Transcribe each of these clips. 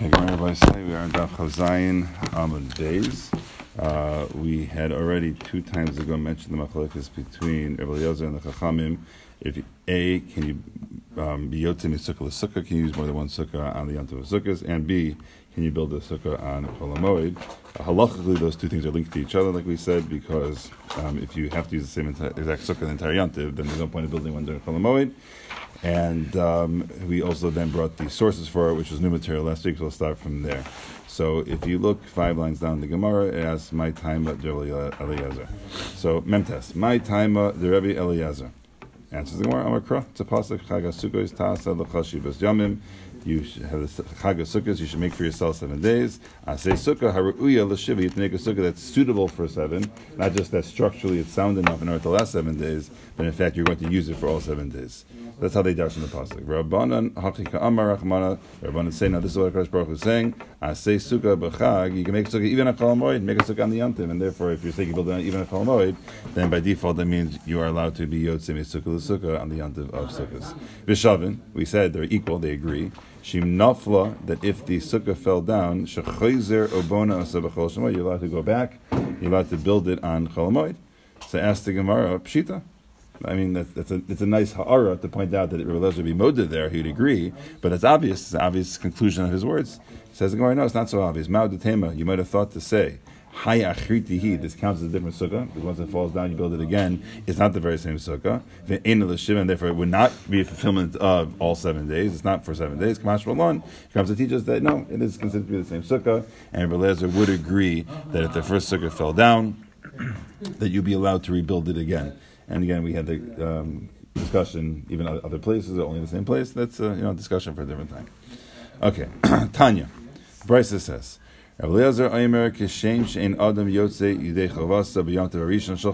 We are in Days. Uh, we had already two times ago mentioned the machlokes between Rabbi Eliezer and the Chachamim. If A, can you um, be yotzim sukkah sukkah? Can you use more than one sukkah on the yontiv of sukkahs? And B, can you build a sukkah on Chol Hamoed? Uh, halachically, those two things are linked to each other, like we said, because um, if you have to use the same exact sukkah the entire yontiv, then there's no point in building one during Chol Hamoed. And um, we also then brought the sources for it, which was new material last week, so we'll start from there. So if you look five lines down the Gemara, it asks, My time at Eliezer. So, Memtes, My time at the Rebbe Eliezer. Answers the Gemara, Amakra, pasuk, Chagasukos, Tasa, Lachashibas Yamim you have the Chag of Sukkot, you should make for yourself seven days. I say Sukkah, Haru'uya l'shiva, you have to make a Sukkah that's suitable for seven, not just that structurally it's sound enough in order to last seven days, but in fact you're going to use it for all seven days. That's how they dash in the Pasuk. Rabbanan, Hakika Amar Rachmana, Rabbanan say, now this is what Akash Baruch is saying, I say Sukkah b'chag, you can make a Sukkah even a Chol make a Sukkah on the Yantim, and therefore if you're saying you build even a Chol then by default that means you are allowed to be Yotzim Sukkah on the Yantiv of Sukkahs. Vishavin, we said they're equal, they agree. Shim nafla that if the sukkah fell down, shechayzer obona asabachol shemoy, you're allowed to go back. You're allowed to build it on cholamoid. So ask the Gemara, pshita. I mean, that's, that's, a, it's a nice ha'ara to point out that Rabbi Lezer would be moded there, he'd agree, but it's obvious, it's an obvious conclusion of his words. Says the Gemara, no, it's not so obvious. Ma'od you might have thought to say, Hay achritihi, this counts as a different sukkah, because once it falls down, you build it again. It's not the very same sukkah. And therefore it would not be a fulfillment of all seven days. It's not for seven days. Kamash Malon comes to teach us that no, it is considered to be the same sukkah. And Rabbi would agree that if the first sukkah fell down, that you'd be allowed to rebuild it again. And again, we had the um, discussion, even other places, are only in the same place. That's a you know, discussion for a different time. Okay, Tanya. Braisa says, Eliezer Omer Kishem Shein Adam Yotze Yidei Chavasa B'Yom Arishon Shel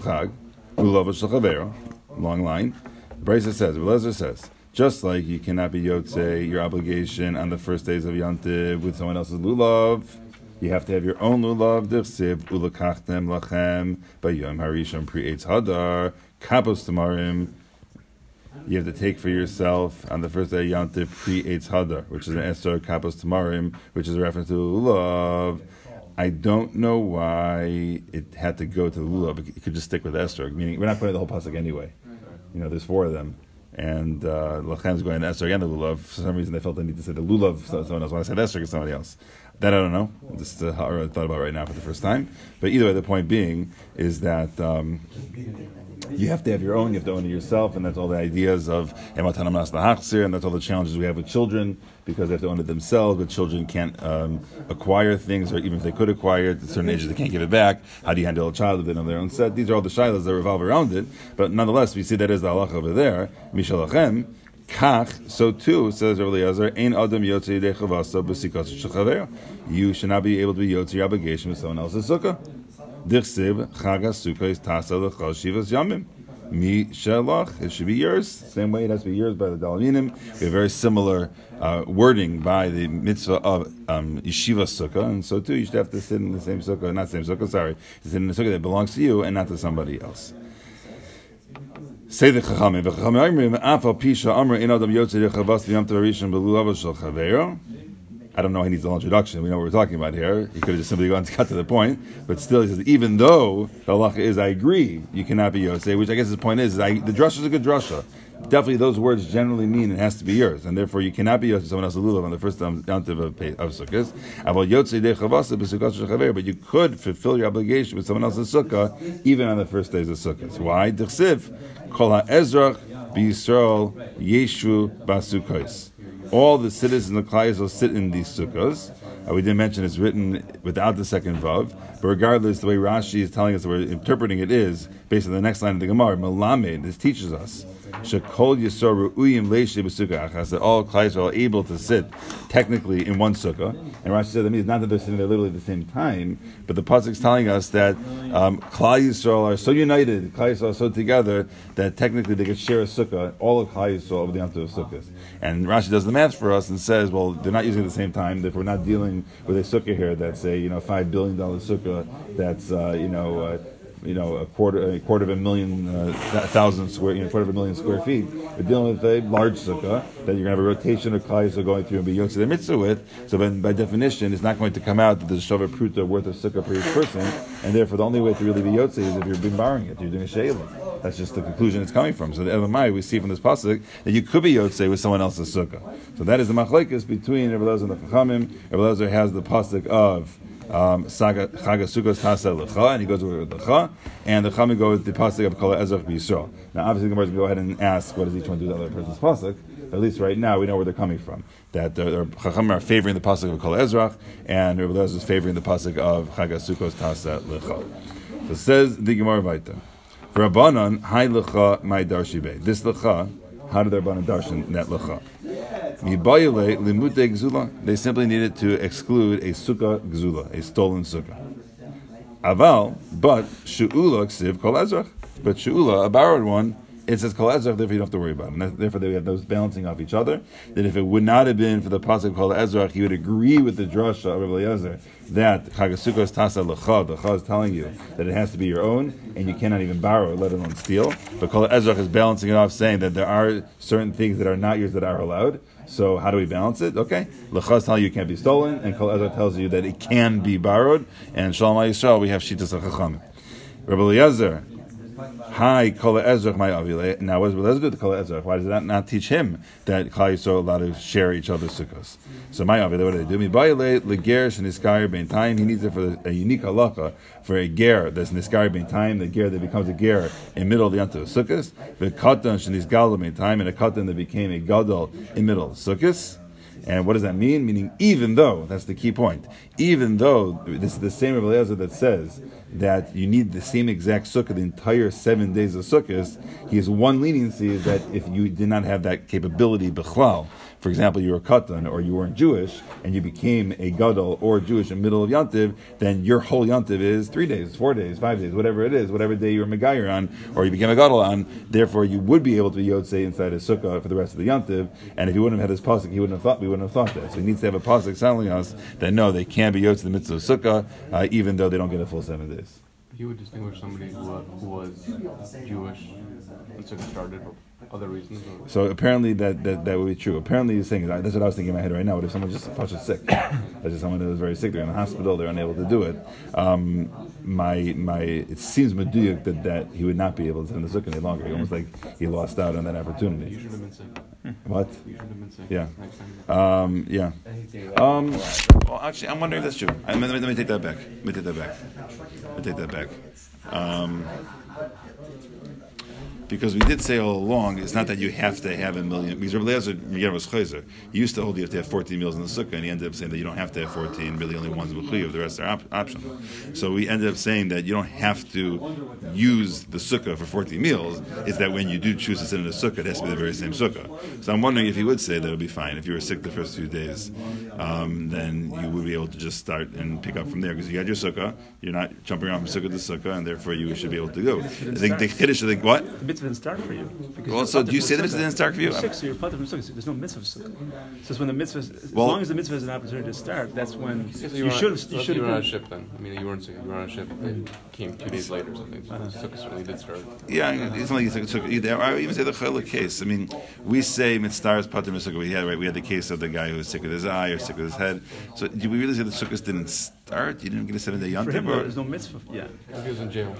Ulava Shel Long line. Brisa says, Eliezer says, just like you cannot be Yotze, your obligation on the first days of Yantiv with someone else's lulav, you have to have your own lulav. Dichsiv ulakachtem lachem B'Yom Harishon Pri Eitz Hadar Kapos Tamarim you have to take for yourself on the first day of Yantiv pre Eitz Hadar, which is an Esther Kapos Tamarim, which is a reference to Lulav. I don't know why it had to go to Lulav. It could just stick with Esther, meaning we're not putting the whole pasuk anyway. You know, there's four of them. And uh, Lachem is going to Esther and the Lulav. For some reason, they felt they need to say the Lulav someone else. When I said Esther, it's somebody else. That I don't know. Just uh, I thought about right now for the first time. But either way, the point being is that um, you have to have your own, you have to own it yourself, and that's all the ideas of and that's all the challenges we have with children because they have to own it themselves, but children can't um, acquire things, or even if they could acquire it, at certain ages they can't give it back. How do you handle a child if they know their own set? These are all the shilas that revolve around it, but nonetheless, we see that as the halacha over there. Mishalachem, Kach, so too, says Rabbi Eliezer, Ein Adam Yidei Chavasa You should not be able to be Yotze your obligation with someone else's sukkah. Dichsiv Chagas Sukkos Tasa L'Chol Shivas Yamim. Mi Shelach, it should be yours. Same way it has to be yours by the Dalaminim. We have very similar uh, wording by the mitzvah of um, Yeshiva Sukkah, and so too you should have to sit in the same Sukkah, not same Sukkah, sorry, sit in the Sukkah that belongs to you and not to somebody else. Say the Chachamim, v'Chachamim Amrim, Pisha Amr, In Adam Yotzei V'Yam Tavarishim B'Lulav Shel Chavero, I don't know he needs a long introduction. We know what we're talking about here. He could have just simply gone to cut to the point. But still, he says, even though the halacha is, I agree, you cannot be Yosef, which I guess his point is, is I, the drasha is a good drasha. Definitely, those words generally mean it has to be yours, and therefore you cannot be Yosef someone else's lulav on the first yantiv of, of. But you could fulfill your obligation with someone else's sukkah even on the first days of sukkahs. Why? Dechsiv kol ha'ezrach b'Yisrael yeshu basukos all the citizens of Klal will sit in these sukkahs. Uh, we didn't mention it's written without the second vav, but regardless, the way Rashi is telling us, we're interpreting it is based on the next line of the Gemara. Melamed, this teaches us Shekol Yisor Uyim Leishe B'Sukkah Achas that all Klal are able to sit technically in one sukkah. And Rashi said that means not that they're sitting there literally at the same time, but the pasuk is telling us that um, Klal Yisrael are so united, Klal Yisrael are so together that technically they could share a sukkah, all of Klal Yisrael over the Yom of sukkahs. And Rashi does the math for us and says, well, they're not using it at the same time. Therefore, we're not dealing with a sukkah here that's a you know five billion dollar sukkah that's uh, you know. Uh, you know, a quarter, a quarter of a million, uh, thousand square, you know, quarter of a million square feet. We're dealing with a large sukkah that you're going to have a rotation of klais going through and be yotze the mitzvah with. So then, by definition, it's not going to come out that there's a shava pruta worth of sukkah per each person, and therefore the only way to really be yotze is if you're been borrowing it. You're doing a shayla. That's just the conclusion it's coming from. So the Elamai, we see from this pasuk that you could be yotze with someone else's sukkah. So that is the machlekes between Rebbe and the Chachamim. Rebbe has the pasuk of um, Saga Sukkos Tasa Lecha, and he goes with Lecha, and the Chami goes with the pasuk of Kol Ezrach B'Yisrael. Now, obviously, the Gemara go ahead and ask, what does each one do to the other person's pasuk? At least right now, we know where they're coming from. That the Chachamim are favoring the pasuk of Kol Ezrach, and Rebbe is favoring the pasuk of Chaga Sukkos Tasa Lecha. So says the Gemara Vaita. Rabbanon, Hai Lecha My Darshibe. This Lecha, how did the Rabbanon darshan that Lecha? They simply needed to exclude a sukkah gzula, a stolen sukkah. Aval, but shu'ula ksiv kol ezrach. But shu'ula, a borrowed one, it says kol ezrach, therefore you don't have to worry about. And therefore they have those balancing off each other. That if it would not have been for the pasuk kol ezra, he would agree with the drasha of Rabbi Eliezer that chagasukos tasa lecha, the is telling you that it has to be your own, and you cannot even borrow, let alone steal. But kol ezra is balancing it off, saying that there are certain things that are not yours that are allowed. So how do we balance it? Okay, Lechaz tell you it can't be stolen, and Kol Ezra tells you that it can be borrowed. And Shalom Yisrael, we have Shitas Chachamim. Rabbi Eliezer, Hi, Kol Ezra, my Avile. Now, Eliezer do to Kol Ezra? Why does that not teach him that Klal Yisrael are allowed to share each other's sukkahs? So my Avile, what do they do? Mi Bayale Legerish and Iskar Ben Time. He needs it for a unique halacha for a ger that's Niskar Ben Time, the ger that becomes a ger in middle of the Yantav Sukkahs. The Katan Shanizgal Ben Time, and a Katan that became a Gadol in middle of the Sukkahs. And what does that mean? Meaning, even though, that's the key point, even though this is the same Rabbi that says that you need the same exact sukkah the entire seven days of sukkahs, he has one leniency is that if you did not have that capability, bechlal, for example, you were katan or you weren't Jewish and you became a gadol or Jewish in the middle of Yantiv, then your whole Yantiv is three days, four days, five days, whatever it is, whatever day you were Megayer on or you became a gadol on. Therefore, you would be able to be Yotzei inside his sukkah for the rest of the Yantiv. And if he wouldn't have had his pasuk, he wouldn't have thought we wouldn't have thought that. So he needs to have a pasuk telling us that no, they can be Yotzei the mitzvah of sukkah, uh, even though they don't get a full seven days. He would distinguish somebody who, uh, who was Jewish and started for other reasons? Or? So apparently that, that, that would be true. Apparently he's saying that's what I was thinking in my head right now. What if someone just touches sick? that's just someone that is very sick. They're in the hospital. They're unable to do it. Um, my my it seems meduyuk that, that he would not be able to send the sukkah any longer. He almost like he lost out on that opportunity. You should have been sick. What? You should have been sick. Yeah. Um, yeah. Um, well, actually, I'm wondering if that's true. I, let, me, let me take that back. Let me take that back. Let me take that back. Um, because we did say all along, it's not that you have to have a million. Because Rabbi Eliezer was chayzer. He used to hold you have to have 14 meals in the sukkah, and he ended up saying that you don't have to have 14, really only one's mechuyev, the rest are op- optional. So we ended up saying that you don't have to use the sukkah for 14 meals. It's that when you do choose to sit in the sukkah, it has to be the very same sukkah. So I'm wondering if he would say that would be fine. If you were sick the first few days, um, then you would be able to just start and pick up from there because you had your sukkah. You're not jumping around from sukkah to sukkah, and therefore you should be able to go. I think the, kiddush, the what? Mitzvah didn't start for you. Well, so do you say the mitzvah didn't start for you? Six, so you're from sukkah. There's no mitzvah sukkah. So it's when the mitzvah, as Well- long as the mitzvah has an opportunity to start, that's when If you were should have. You should you were on a ship then. I mean, you weren't sick. You were on a ship. It came two days later or something. So uh-huh. Sukkot certainly did start. Yeah, it's not like it's took either. I would even say the chayla case. I mean, we say mitzvahs pater mitzvah. We had right. We had the case of the guy who was sick with his eye or sick with his head. So, do we really say the sukkahs didn't start? You didn't get a seven day For him, yontif? there's no mitzvah. Yeah. If he was in jail.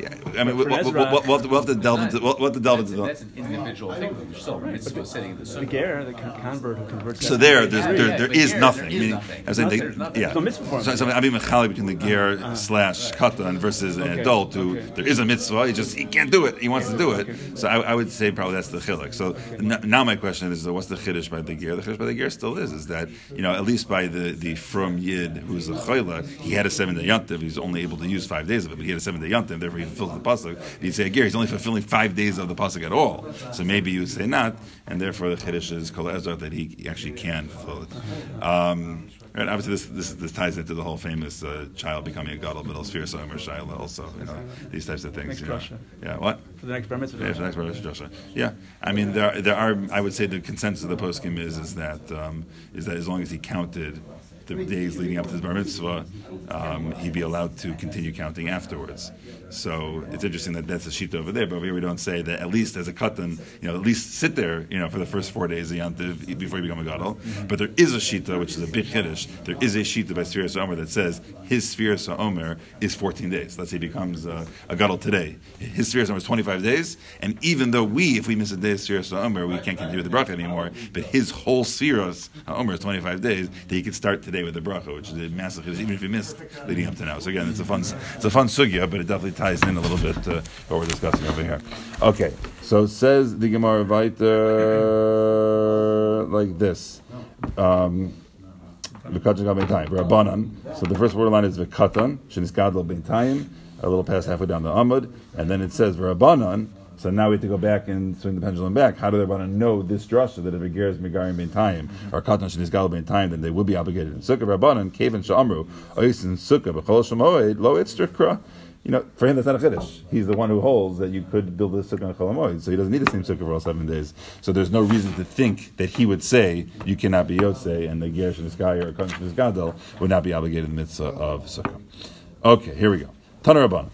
Yeah, I mean, For we'll, we'll, we'll, we'll, have to, we'll have to delve into we'll, we'll have to delve That's, into the. that's an individual thing. You're still mitzvah sitting in the The ger, the convert who converts. So that- there, there's, Yeah, there, yeah, there but is here, nothing. there is Meaning, nothing. I was saying, Nothing, they- there's nothing. yeah. No mitzvah. So, so I'm being mechali between the ger uh-huh. slash katan versus uh, an adult who there is a mitzvah. He just he can't do it. He wants to do it. So I, I would say probably that's the chiluk. So n- now my question is, what's the chiddush by the ger? The chiddush by the ger still is is that you know at least by the the from yid who's a chayla, he had a seven day yontiv. He's only able to use five days of it, but he had a seven day yontiv. Therefore, he fulfilled the pasuk. You'd say ger, he's only fulfilling five days of the pasuk at all. So maybe you would say not, and therefore the chiddush is kol ezra that he actually can fulfill it. Um, Right, obviously, this, this this ties into the whole famous uh, child becoming a gadol middle sphere, so Omer Shaila also, you know, these types of things. You know. Yeah, what? For the next bar mitzvah. Yeah, for the next of Joshua. Yeah, I mean, there are, there are. I would say the consensus of the poskim is is that um, is that as long as he counted the days leading up to his bar mitzvah, um, he'd be allowed to continue counting afterwards. So it's interesting that that's a sheet over there, but over here we don't say that at least as a katan, you know, at least sit there, you know, for the first four days of Yantiv before you become a gadol. But there is a shita, which is a big chiddush. There is a shita by Sfiras Omer that says his Sfiras Omer is 14 days. Let's say he becomes a, a gadol today. His Sfiras Omer is 25 days, and even though we, if we miss a day of Sfiras Omer, we can't continue the bracha anymore, but his whole Sfiras Omer is 25 days, that he could start today with the bracha, which is a massive chiddush, even if you missed leading up to now. So again, it's a fun, it's a fun sugya, but it definitely ties in a little bit uh, what we're discussing over here. Okay, so it says the Gemara weiter like this. Um. Rabbanan. So the first word line is v'katan. Sheniskadol b'intayim. A little past halfway down the Amud, and then it says Rabbanan. So now we have to go back and swing the pendulum back. How do they want to know this drasha that if it gears megarim b'intayim mm-hmm. or katan sheniskadol b'intayim, then they will be obligated. In Sukkah Rabbanan, Kavan sha'amru, oisin Sukkah b'chol shemoed lo itztrikra you know, for him that's not a chiddush. He's the one who holds that you could build a sukkah on Cholamoid, so he doesn't need the same sukkah for all seven days. So there's no reason to think that he would say you cannot be Yotze and the Ger Sheniskaya or Kon Gadol would not be obligated in the mitzvah of sukkah. Okay, here we go. Tana Rabban.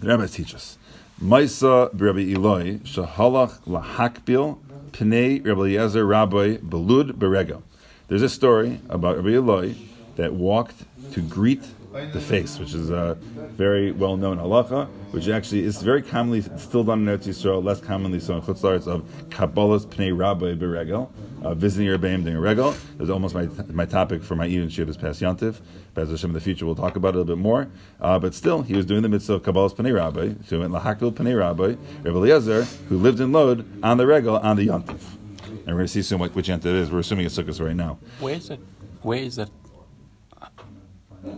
The rabbis teach us. Maisa Rabbi Eloi shahalach lahakbil pnei Rabbi Eliezer Rabbi belud berego. There's a story about Rabbi Eloi that walked to greet the face, which is a very well known halacha, which actually is very commonly still done in Eretz Yisrael, less commonly so in Chutz La'aretz of Kabbalah's Pnei Rabbi Beregel, uh, visiting Rebbeim during regel. That's almost my, my topic for my Eden Shir this past Yantiv. Bez Hashem in the future we'll talk about it a little bit more. Uh, but still, he was doing the mitzvah of Kabbalah's Pnei Rabbi, so he went Lahakil Pnei Rabbi, Rabbi Eliezer, who lived in Lod on the regel on the Yantiv. And we're going to see soon what, which Yantiv it is. We're assuming it's Sukkot right now. Where is it? Where is that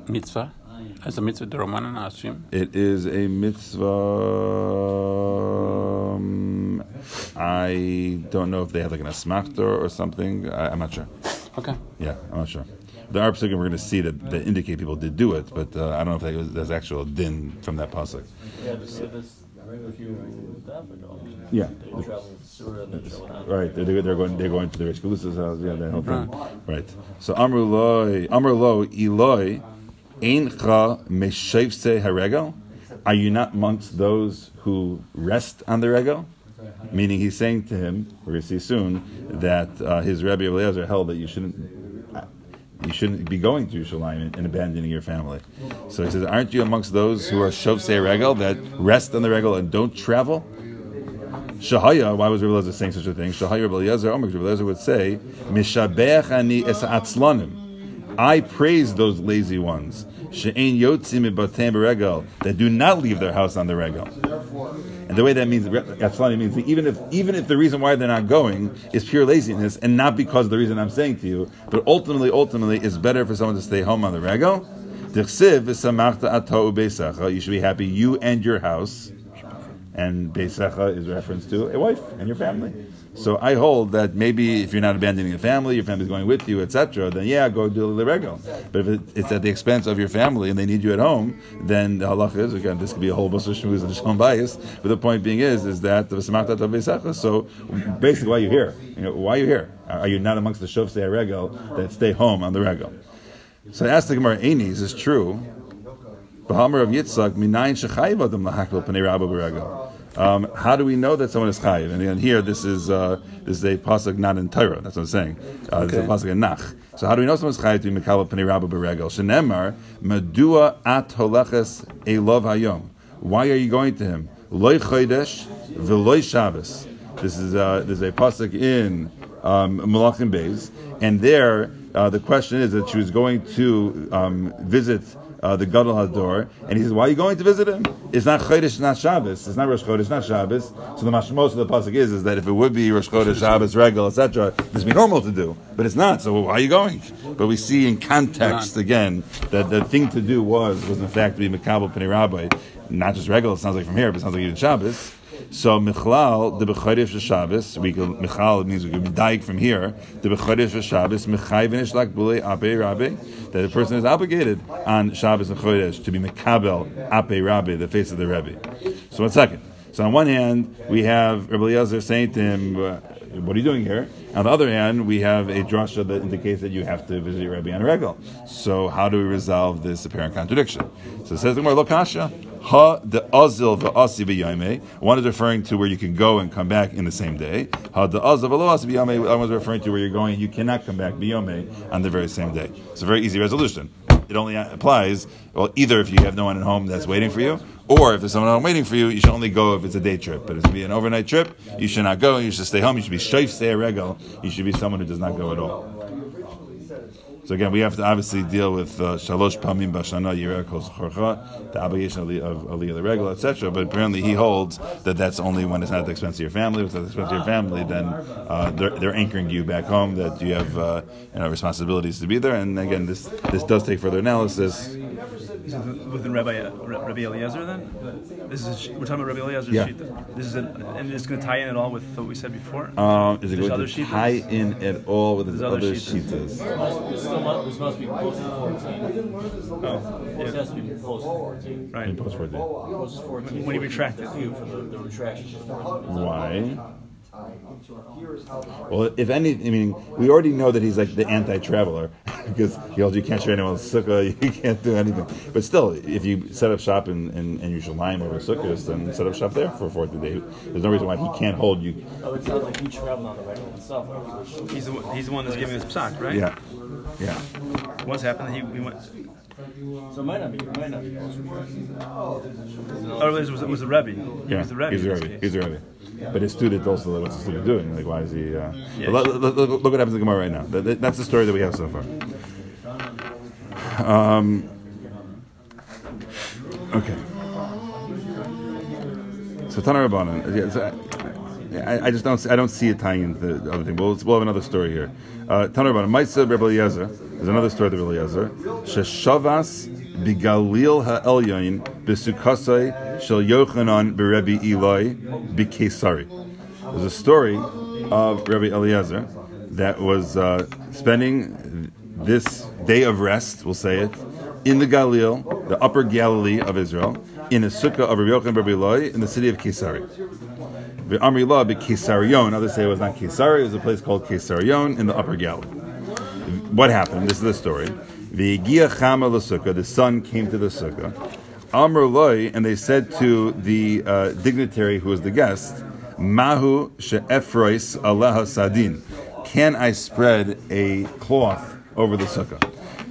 mitzvah? As a mitzvah Roman, I assume. It is a mitzvah. Um, I don't know if they have like an asmachta or something. I, I'm not sure. Okay. Yeah, I'm not sure. The Arab we're going to see that, that indicate people did do it, but uh, I don't know if that was, there's actual din from that pasuk. Yeah, so this a few staff ago. Yeah. They were traveling to Surah and then traveling out. Right, they're, they're going. They're going to the Reish Galusa's house. Yeah, that whole thing. Right. So Amru loy, Amru lo Eloi, Are you not amongst those who rest on the regel? Meaning, he's saying to him, we're going to see soon, that uh, his Rabbi Eliezer held that you shouldn't you shouldn't be going to Yerushalayim and, and abandoning your family. So he says, aren't you amongst those who are shovsei regel that rest on the regel and don't travel? Shahaya, why was Rabbi Eliezer saying such a thing? Shahaya Rabbi Eliezer, Omer, Rabbi Eliezer would say, Mishabech ani es atzlanim. I praise those lazy ones. She'ein yotzim beregel that do not leave their house on the regel. And the way that means, Atzlani means even if even if the reason why they're not going is pure laziness and not because the reason I'm saying to you, but ultimately, ultimately, it's better for someone to stay home on the regel. You should be happy, you and your house. And Beisacha is reference to a wife and your family. So I hold that maybe if you're not abandoning the family, your family's going with you, etc., then yeah, go do the regel. But if it, it's at the expense of your family and they need you at home, then the halacha is again this could be a whole bunch of shmooze and shom bias. But the point being is is that the. So basically, why are you here? You know, why are you here? Are you not amongst the shofsei regel that stay home on the regel? So I asked the Gemara, Anis is true. Bahamar of Yitzchak, minayin shechayiv adam lahakol pnei rabba. Um, how do we know that someone is chayiv? And again, here this is uh, this is a pasuk not in Torah. That's what I'm saying. Uh, This is a pasuk in Nach. So how do we know someone is chayiv to be mekabel pnei rabba beregel? Shenemar medua at holeches elov hayom. Why are you going to him? Loy chodesh v'loy Shabbos. This is uh, there's a pasuk in um, Malachim Beis, and there uh, the question is that she was going to um, visit uh, the Gadol Hador, and he says, "Why are you going to visit him? It's not Chodesh, not Shabbos. It's not Rosh Chodesh, not Shabbos." So the mashmos of the pasuk is, is that if it would be Rosh Chodesh, Shabbos, Regal, etc., this would be normal to do, but it's not. So why are you going? But we see in context again that the thing to do was was in fact to be Mekabel Pnei Rabbi, not just Regal. It sounds like from here, but it sounds like even Shabbos. So Michlal, the Bechodesh Shabbos, we can, Michal means we can daik from here. The Bechodesh Shabbos, Mechai lak b'lei ape rabbe, that a person is obligated on Shabbos and Chodesh to be Mekabel ape rabbe, the face of the Rebbe. So one second. So on one hand, we have Rabbi Eliezer saying to him, uh, what are you doing here? On the other hand, we have a drasha that indicates that you have to visit your Rebbe on a regal. So how do we resolve this apparent contradiction? So it says the Gemara, Lokasha, Ha the azil v'asi b'yame. One is referring to where you can go and come back in the same day. Ha the azil v'lo b'yame. One is referring to where you're going you cannot come back b'yame on the very same day. It's a very easy resolution. It only applies well either if you have no one at home that's waiting for you, or if there's someone at home waiting for you, you should only go if it's a day trip. But if it's be an overnight trip, you should not go. You should stay home. You should be shaif stay a regal. You should be someone who does not go at all. So again, we have to obviously deal with uh, shalosh pamim bashana zchorcha, the obligation of, of aliyah the regular, etc. But apparently, he holds that that's only when it's not at the expense of your family. If it's at the expense of your family, then uh, they're, they're anchoring you back home that you have uh, you know responsibilities to be there. And again, this this does take further analysis. This is within Rabbi, uh, Rabbi Eliezer then? This is we're talking about Rabbi Eliezer's Yeah. sheet. This is a, and it's going to tie in at all with what we said before. Um, is it There's going to sheet tie in at all with his other other sheet shitas? This still must, this must be post 14. oh, This yeah, has to be post 14. right. In post fourteen. Post 14. When he retracted. Due for the, the retraction. Why? Well, if any, I mean, we already know that he's like the anti-traveler because he holds you can't share anyone's sukkah, you can't do anything. But still, if you set up shop in, in, in Yerushalayim over sukkahs, then set up shop there for 14 days. There's no reason why he can't hold you. Oh, it sounds like he traveled on the regular himself. Like he He's the, one- he's the one that's giving us psak, right? Yeah, yeah. What's happened? He, he went. So it might not be, it might not be post 14. Oh, it was, it was the Rebbe. He Yeah, was the Rebbe. he's the in Rebbe. He's the Rebbe. But his student also, what's the student doing? Like, why is he? Uh, Yeah. look, look, look, look what happens in Gemara right now. That- that- that's the story that we have so far. Um, okay. So Tana Rabbanan. Yeah, so I, I- I just don't. See, I don't see it tying into the other thing. We'll, we'll have another story here. Uh, Tana Rabbanan. Maitza Rebbe Eliezer. There's another story of Rebbe Eliezer. Sheshavas bigalil ha'elyon besukasai shel Yochanan beRebbe Eloi bikesari. There's a story of Rebbe Eliezer that was uh, spending this day of rest, we'll say it, in the Galil, the upper Galilee of Israel, in a sukkah of Rabbi Yochanan Rebbe Eloi in the city of Kesari. The Amri Law be. Others say it was not Kesari. It was a place called Kesarion in the Upper Galilee. What happened? This is the story. The Chama sukkah. The sun came to the sukkah. Amr Loi, and they said to the uh, dignitary who was the guest, Mahu she'efrois aleha sadin. Can I spread a cloth over the sukkah?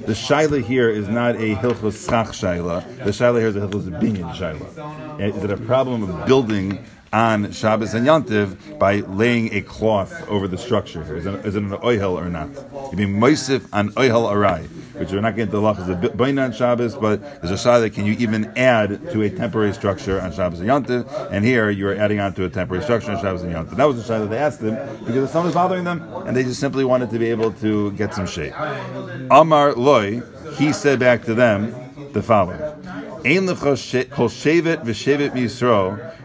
The shaila here is not a hilchos schach shaila. The shaila here is a hilchos binyan shaila. Is it a problem of building on Shabbos and Yantiv by laying a cloth over the structure Is it, is it an oihel or not? You mean moisif on oihel arai, which we're not getting to the lach is a on Shabbos, but there's a shaila, can you even add to a temporary structure on Shabbos and Yantiv? And here you are adding on to a temporary structure on Shabbos and Yantiv. That was the shaila they asked them because the sun was bothering them, and they just simply wanted to be able to get some shade. Amar loy, he said back to them the following. Ein lecha kol shevet v'shevet miyisro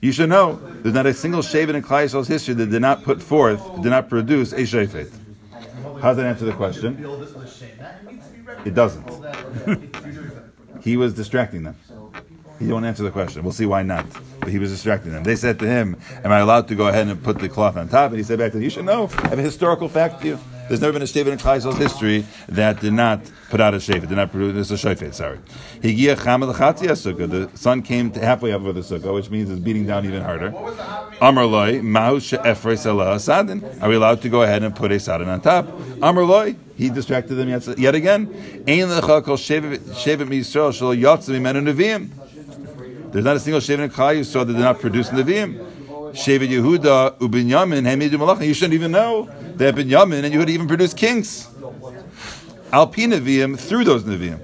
You should know there's not a single shevet in Klal Yisrael's history that did not put forth, did not produce a shofet. How does that answer the question? It doesn't. he was distracting them. He didn't answer the question. We'll see why not. But he was distracting them. They said to him, Am I allowed to go ahead and put the cloth on top? And he said back to them, You should know. I have a historical fact to you. There's never been a shevet in Klal Yisrael's history that did not put out a shevet, did not produce a shofet, sorry. Higia l'chatzia sukkah. The sun came to halfway up over the sukkah, which means it's beating down even harder. Amar loy, ma'u she'efrei salah sadin. Are we allowed to go ahead and put a sadin on top? Amar he distracted them yet, yet again. Ein lecha kol shevet miyisrael shelo yotze mimenu neviim. There's not a single Shevet in Klal Yisrael that did not produce Nevi'im. Shevet Yehuda uBinyamin Hamidu Malachim. You shouldn't even know that Binyamin and Yehuda even produced kings. Alpi Nevi'im through those Nevi'im.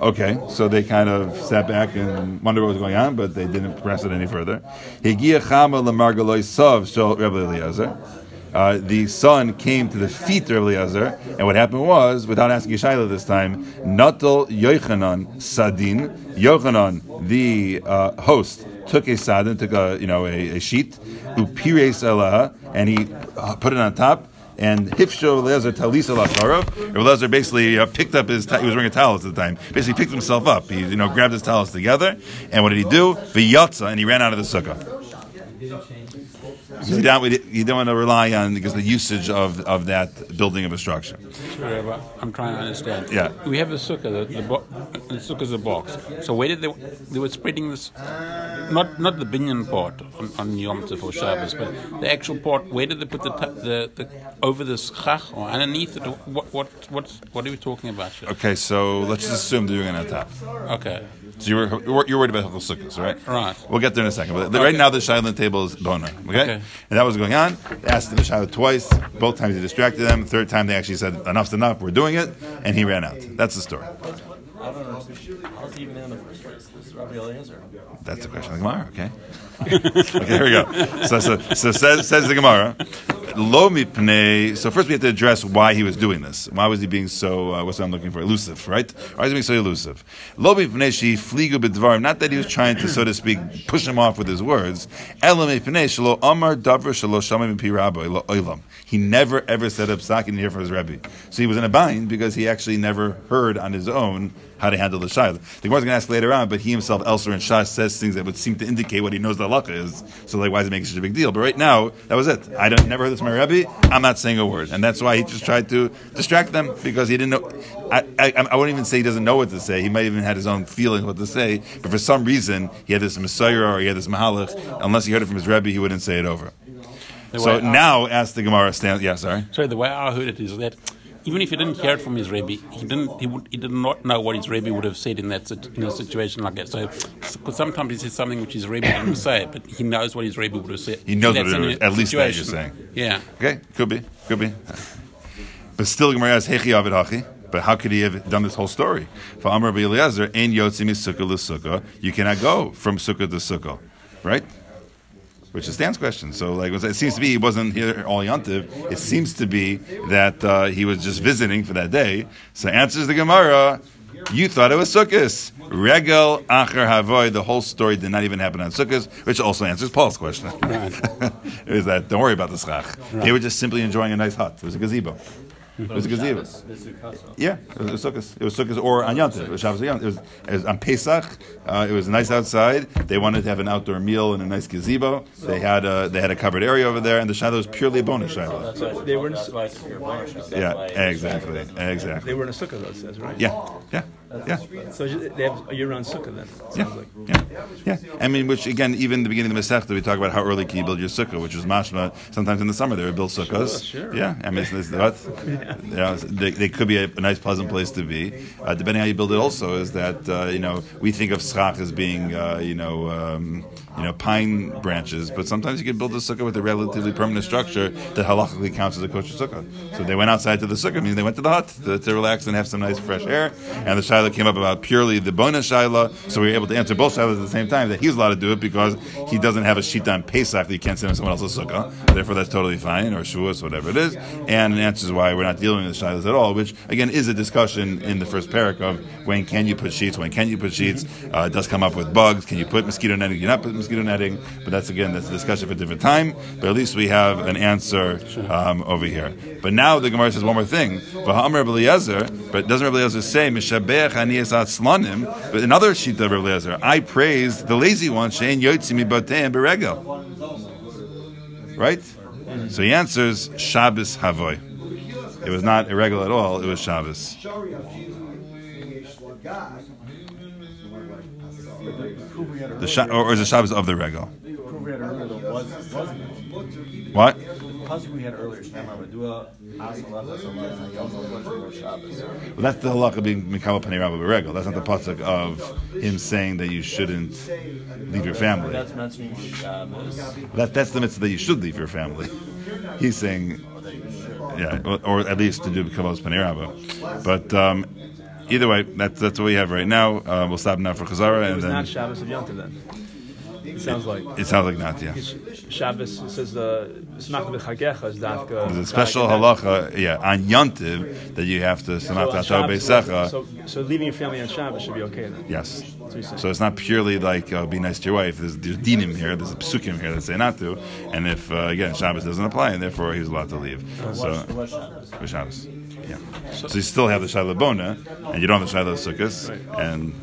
Okay, so they kind of sat back and wondered what was going on, but they didn't press it any further. Higia Chama Shel Rebbe Eliezer. Uh, the sun came to the feet of Eliezer, and what happened was, without asking Yishayla this time, Natal Yochanan Sadin, Yochanan, the uh, host, took a sadin, took a you know a, a sheet, upires elaha, and he uh, put it on top. And Hifsho Eliezer Talisa Lacharav. Eliezer basically uh, picked up his. Ta- he was wearing a talus at the time. Basically, picked himself up. He you know grabbed his talus together, and what did he do? V'yatza, and he ran out of the sukkah. You don't, you don't want to rely on because the usage of, of that building of a structure. Sorry, I'm trying to understand. Yeah. We have the sukkah, the, the, bo- the sukkah is a box. So where did they, they were spreading this, not not the binyan part on, on Yom Tov or Shabbos, but the actual part, where did they put the, the, the over the schach or underneath it? What, what, what, what are we talking about here? Okay, so let's just assume they're doing it on top. Okay. So you were you're worried about Hilchos Sukkos, right? Right. We'll get there in a second. But right now the Shiloh table is Bona. Okay? Okay. And that was going on. They asked the Shiloh twice. Both times he distracted them. Third time they actually said, enough's enough, we're doing it. And he ran out. That's the story. I don't know. Even in the first place? That's the question of the Gemara, okay? okay, here we go. So, so, so says, says the Gemara, Lo mipnei. So first we have to address why he was doing this. Why was he being so, uh, what's what I'm looking for, elusive, right? Why is he being so elusive? Lo mipnei she fligu b'dvarim. Not that he was trying to, so to speak, push him off with his words. Elo mipnei shelo amar davar shelo. He never ever set up psak and hear from his Rebbe. So he was in a bind because he actually never heard on his own how to handle the shayla. The Gemara's going to ask later on, but he himself elsewhere in Shas says things that would seem to indicate what he knows the halacha is. So like, why is it making such a big deal? But right now, that was it. I don't never heard this from my Rebbe. I'm not saying a word, and that's why he just tried to distract them because he didn't know. I, I, I wouldn't even say he doesn't know what to say. He might even had his own feeling what to say, but for some reason he had this messiah or he had this mahalach. Unless he heard it from his Rebbe, he wouldn't say it over. The So now, ask the Gemara. Stand, yeah, sorry. Sorry, the way I heard it is that even if he didn't hear it from his Rebbe, he didn't. He, would, he did not know what his Rebbe would have said in that in a situation like that. So, because sometimes he says something which his Rebbe didn't say, but he knows what his Rebbe would have said. He knows what it in is, at least that you're saying. Yeah. Okay, could be, could be. But still, Gemara has Hechi Avid Hachi. But how could he have done this whole story? For Amr Rabbi Eliezer, Ein Yotzi Sukkah. You cannot go from Sukkah to Sukkah, right? Which is Stan's question. So, like, it seems to be he wasn't here all Yontiv. It seems to be that uh, he was just visiting for that day. So, answers the Gemara. You thought it was Sukkot. Regel Acher Havoy. The whole story did not even happen on Sukkot, which also answers Paul's question. it was that don't worry about the schach. They were just simply enjoying a nice hut. It was a gazebo. It was a gazebo. Yeah, it was Sukkot. It was Sukkot or on It was Shabbos Yom It was, it was on Pesach. Uh, it was nice outside. They wanted to have an outdoor meal in a nice gazebo. They had a, they had a covered area over there, and the shadow was purely a bonus shadow. That's They were in- that's why it's your bonus. That's Yeah, exactly, exactly. They were in a sukkah, says, right? Yeah, yeah, yeah. So they have a year-round sukkah then. Yeah, like. yeah, yeah. I mean, which again, even in the beginning of the Masechta, we talk about how early can you build your sukkah, which is mashma. Sometimes in the summer they would build sukkahs. Sure, sure. Yeah, I mean, it's, it's, what? Yeah, they, they could be a, a nice, pleasant place to be. Uh, depending how you build it, also is that uh, you know we think of schach as being uh, you know um, you know pine branches, but sometimes you can build a sukkah with a relatively permanent structure that halachically counts as a kosher sukkah. So they went outside to the sukkah, meaning they went to the hut to, to relax and have some nice fresh air. And the shaila came up about purely the bonus shaila, so we were able to answer both shailas at the same time that he's allowed to do it because he doesn't have a sheet on Pesach that you can't sit on someone else's sukkah. Therefore, that's totally fine, or shuas, whatever it is. And it answers why we're not dealing with the shailas at all, which again is a discussion in the first parak of when can you put sheets, when can you put sheets. Uh, it does come up with bugs. Can you put mosquito netting? Can you not put mosquito netting? But that's again that's a discussion for a different time. But at least we have an answer um, over here. But now the Gemara says one more thing. But doesn't Rabbi Eliezer say mishabech? But another sheet of Rabbi Eliezer, I praise the lazy one shein yotzi mi bateim beregel. Right. So he answers Shabbos Havoy. It was not irregular at all. It was Shabbos. The Sha- or is the Shabbos of the regal? Proof we had earlier though was, wasn't What? The pasuk we had earlier, Shema Madua, Asalacha, Salacha, Yom Tov, Shabbos. Well, that's the halacha being mikabel panei rabba beregel. That's not the pasuk of him saying that you shouldn't leave your family. That's. That, that's the mitzvah that you should leave your family. He's saying, yeah, or, or at least to do mikabel panei rabba. But um, either way, that's that's what we have right now. Uh, we'll stop now for chazara, It and then not Shabbos of Yom then. It sounds like. it sounds like not. Yeah. Shabbos says the Smach v'chagecha is dafka. There's a special halacha, yeah, on Yontiv that you have to So, on Shabbos, so, so leaving your family on Shabbos should be okay then. Yes. what you're saying. So it's not purely like uh, be nice to your wife. There's, there's dinim here, there's a psukim here that say not to, and if uh, again Shabbos doesn't apply, and therefore he's allowed to leave. So It was Shabbos. For Shabbos, yeah. So you still have the Shiloh Bona, and you don't have the Shiloh Sukkos, and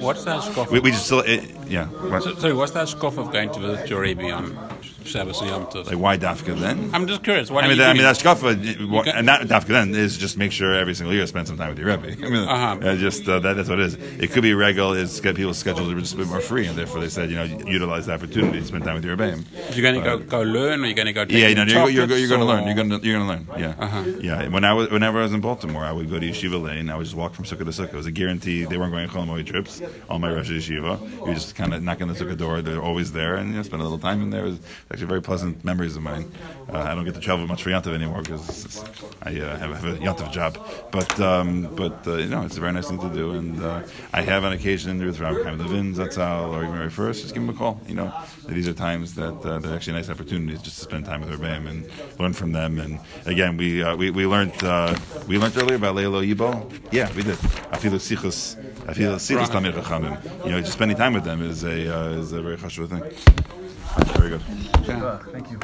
What's the hashkof? we, we just still, it, yeah. What? So, sorry, what's that hashkof of going to visit your Rebbe on Shabbos and Yom Tov. Like why dafka then? I'm just curious. What I mean, you I mean, that's kafa, got- and that dafka then is just make sure every single year spend some time with your rebbe. I mean, Uh-huh. uh, just uh, that, that's what it is. It could be regular. It's got people's schedules are just a bit more free, and therefore they said, you know, utilize the opportunity to spend time with your rebbeim. You're going to go, go learn, or you're going to go Yeah, you know, you're, you're, you're going to learn. You're going to you're going to learn. Yeah, Uh-huh. yeah. When I was whenever I was in Baltimore, I would go to Yeshiva Lane. I would just walk from sukkah to sukkah. It was a guarantee. They weren't going on Cholamoy trips. All my Rosh Yeshiva, you just kind of knock on the sukkah door. They're always there, and you know, spend a little time in there. Actually very pleasant memories of mine. Uh, I don't get to travel much for Yantav anymore because I uh, have, have a Yantav job. But um, but uh, you know, it's a very nice thing to do, and uh, I have on occasion with Rabbi Chaim Levin, Zatzal, or even Rabbi First, just give them a call. You know, these are times that uh, they're actually nice opportunities just to spend time with Rebbeim and learn from them. And again, we uh, we, we learned uh, we learned earlier about Leilo Yibo. Yeah, we did. Afilu Sichus, Afilu Sichus Tamir. You know, just spending time with them is a is a very chashuv thing. Very good. Uh, thank you.